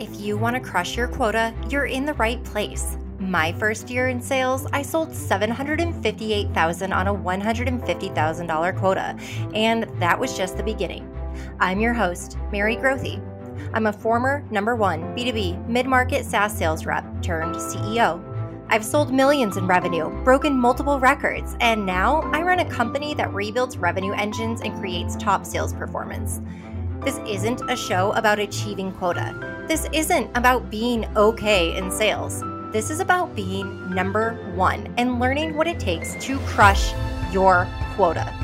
If you want to crush your quota, you're in the right place. My first year in sales, I sold 758,000 on a $150,000 quota, and that was just the beginning. I'm your host, Mary Grothe. I'm a former number 1 B2B mid-market SaaS sales rep turned CEO. I've sold millions in revenue, broken multiple records, and now I run a company that rebuilds revenue engines and creates top sales performance. This isn't a show about achieving quota. This isn't about being okay in sales. This is about being number one and learning what it takes to crush your quota.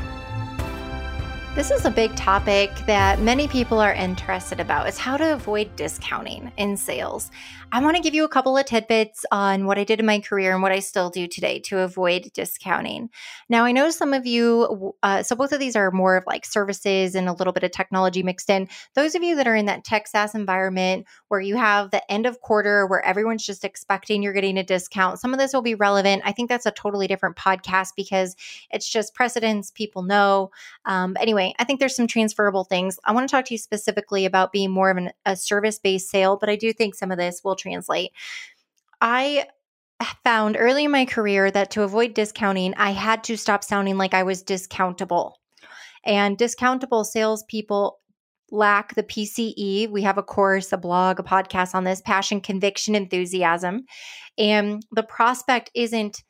This is a big topic that many people are interested about is how to avoid discounting in sales. I want to give you a couple of tidbits on what I did in my career and what I still do today to avoid discounting. Now, I know some of you, uh, so both of these are more of like services and a little bit of technology mixed in. Those of you that are in that tech SaaS environment where you have the end of quarter where everyone's just expecting you're getting a discount, some of this will be relevant. I think that's a totally different podcast because it's just precedents people know. Um, anyway, I think there's some transferable things. I want to talk to you specifically about being more of an, a service based sale, but I do think some of this will translate. I found early in my career that to avoid discounting, I had to stop sounding like I was discountable. And discountable salespeople lack the PCE. We have a course, a blog, a podcast on this passion, conviction, enthusiasm. And the prospect isn't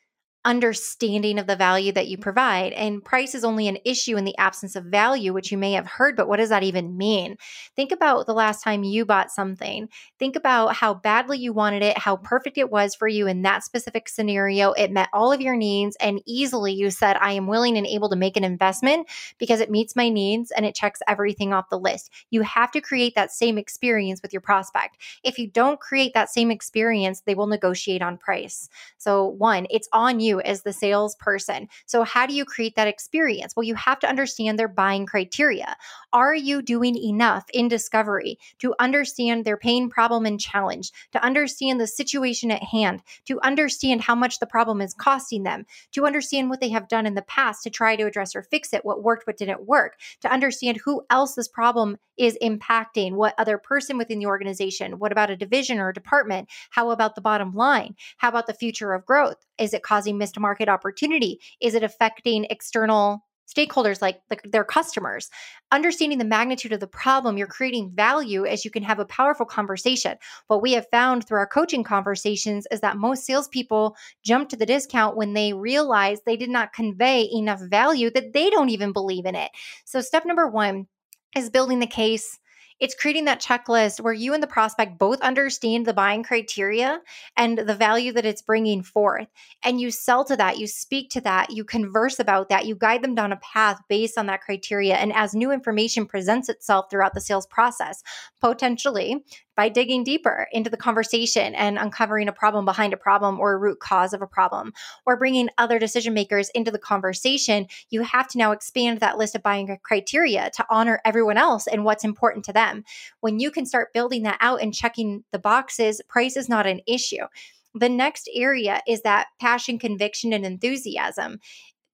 understanding of the value that you mm. provide. And price is only an issue in the absence of value, which you may have heard, but what does that even mean? Think about the last time you bought something. Think about how badly you wanted it, how perfect it was for you in that specific scenario. It met all of your needs, and easily you said, I am willing and able to make an investment because it meets my needs and it checks everything off the list. You have to create that same experience with your prospect. If you don't create that same experience, they will negotiate on price. So, one, it's on you as the salesperson. So, how do you create that experience? Well, you have to understand their buying criteria. Are you doing enough in discovery to understand their pain, problem, and challenge, to understand the situation at hand, to understand how much the problem is costing them, to understand what they have done in the past to try to address or fix it, what worked, what didn't work, to understand who else this problem is impacting, what other person within the organization, what about a division or a department? How about the bottom line? How about the future of growth? Is it causing missed market opportunity? Is it affecting external stakeholders like, like their customers understanding the magnitude of the problem you're creating value as you can have a powerful conversation what we have found through our coaching conversations is that most salespeople jump to the discount when they realize they did not convey enough value that they don't even believe in it so step number one is building the case it's creating that checklist where you and the prospect both understand the buying criteria and the value that it's bringing forth. And you sell to that, you speak to that, you converse about that, you guide them down a path based on that criteria. And as new information presents itself throughout the sales process, potentially by digging deeper into the conversation and uncovering a problem behind a problem or a root cause of a problem, or bringing other decision makers into the conversation, you have to now expand that list of buying criteria to honor everyone else and what's important to them. When you can start building that out and checking the boxes, price is not an issue. The next area is that passion, conviction, and enthusiasm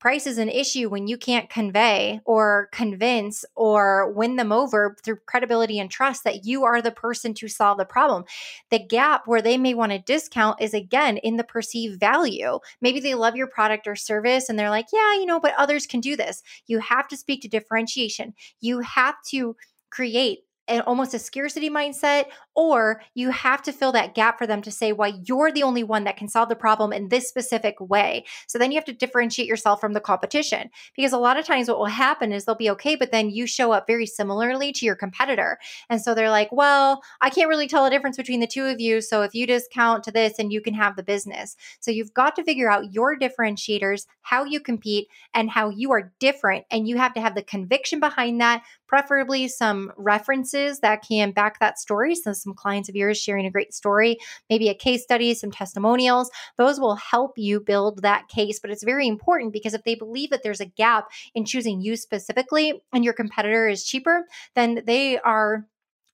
price is an issue when you can't convey or convince or win them over through credibility and trust that you are the person to solve the problem. The gap where they may want to discount is again in the perceived value. Maybe they love your product or service and they're like, yeah, you know, but others can do this. You have to speak to differentiation. You have to create an almost a scarcity mindset, or you have to fill that gap for them to say why you're the only one that can solve the problem in this specific way. So then you have to differentiate yourself from the competition because a lot of times what will happen is they'll be okay, but then you show up very similarly to your competitor. And so they're like, well, I can't really tell a difference between the two of you. So if you discount to this and you can have the business. So you've got to figure out your differentiators, how you compete, and how you are different. And you have to have the conviction behind that, preferably some references that can back that story. So, some clients of yours sharing a great story, maybe a case study, some testimonials, those will help you build that case. But it's very important because if they believe that there's a gap in choosing you specifically and your competitor is cheaper, then they are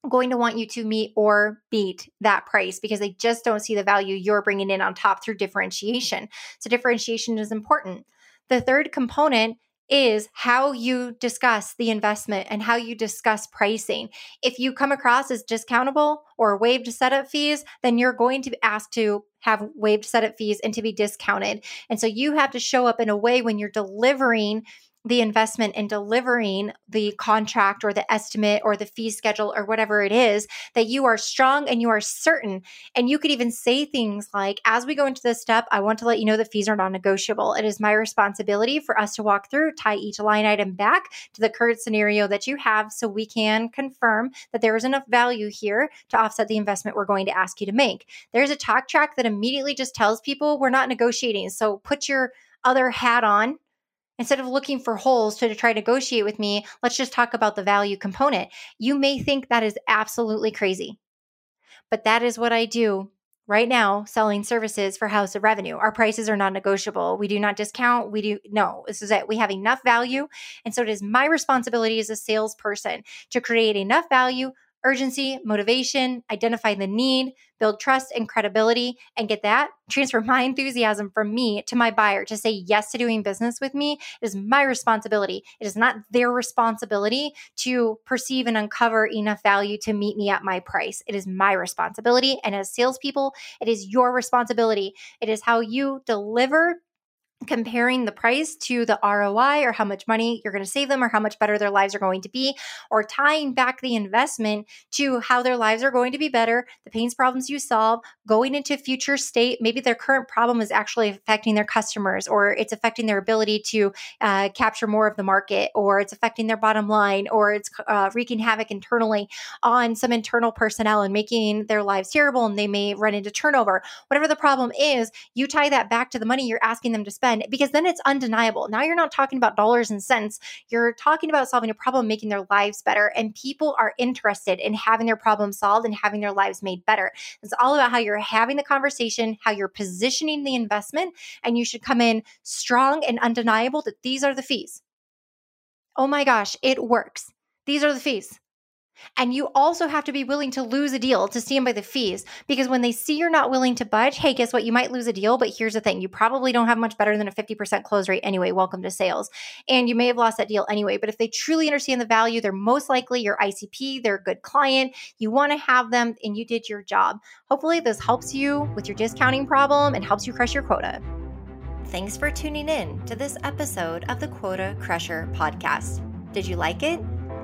going to want you to meet or beat that price because they just don't see the value you're bringing in on top through differentiation. So, differentiation is important. The third component is how you discuss the investment and how you discuss pricing. If you come across as discountable or waived setup fees, then you're going to ask to have waived setup fees and to be discounted. And so you have to show up in a way when you're delivering the investment in delivering the contract or the estimate or the fee schedule or whatever it is that you are strong and you are certain. And you could even say things like as we go into this step i want to let you know the fees are non-negotiable. It is my responsibility for us to walk through tie each line item back to the current scenario that you have so we can confirm that there is enough value here to offset the investment we're going to ask you to make. There's a talk track that immediately just tells people we're not negotiating. So put your other hat on Instead of looking for holes to, try to negotiate with me, let's just talk about the value component. You may think that is absolutely crazy, but that is what I do right now selling services for house of revenue. Our prices are not negotiable. We do not discount. We do no this is it. We have enough value and so it is my responsibility as a salesperson to create enough value urgency, motivation, identify the need, build trust and credibility, and get that, transfer my enthusiasm from me to my buyer to say yes to doing business with me. It is my responsibility. It is not their responsibility to perceive and uncover enough value to meet me at my price. It is my responsibility. And as salespeople, it is your responsibility. It is how you deliver comparing the price to the ROI or how much money you're going to save them or how much better their lives are going to be, or tying back the investment to how their lives are going to be better, the pains problems you solve, going into future state. Maybe their current problem is actually affecting their customers or it's affecting their ability to uh, capture more of the market or it's affecting their bottom line or it's uh, wreaking havoc internally on some internal personnel and making their lives terrible and they may run into turnover. Whatever the problem is, you tie that back to the money you're asking them to spend spend because then it's undeniable. Now you're not talking about dollars and cents. You're talking about solving a problem, making their lives better. And people are interested in having their problem solved and having their lives made better. It's all about how you're having the conversation, how you're positioning the investment, and you should come in strong and undeniable that these are the fees. Oh my gosh, it works. These are the fees. And you also have to be willing to lose a deal to stand by the fees because when they see you're not willing to budge, hey, guess what? You might lose a deal, but here's the thing you probably don't have much better than a 50% close rate anyway. Welcome to sales. And you may have lost that deal anyway. But if they truly understand the value, they're most likely your ICP, they're a good client. You want to have them and you did your job. Hopefully, this helps you with your discounting problem and helps you crush your quota. Thanks for tuning in to this episode of the Quota Crusher podcast. Did you like it?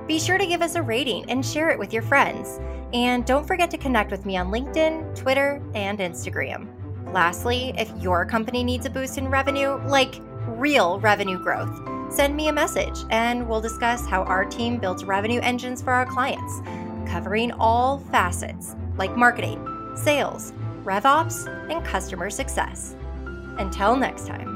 Be sure to give us a rating and share it with your friends. And don't forget to connect with me on LinkedIn, Twitter, and Instagram. Lastly, if your company needs a boost in revenue, like real revenue growth, send me a message and we'll discuss how our team builds revenue engines for our clients, covering all facets like marketing, sales, RevOps, and customer success. Until next time.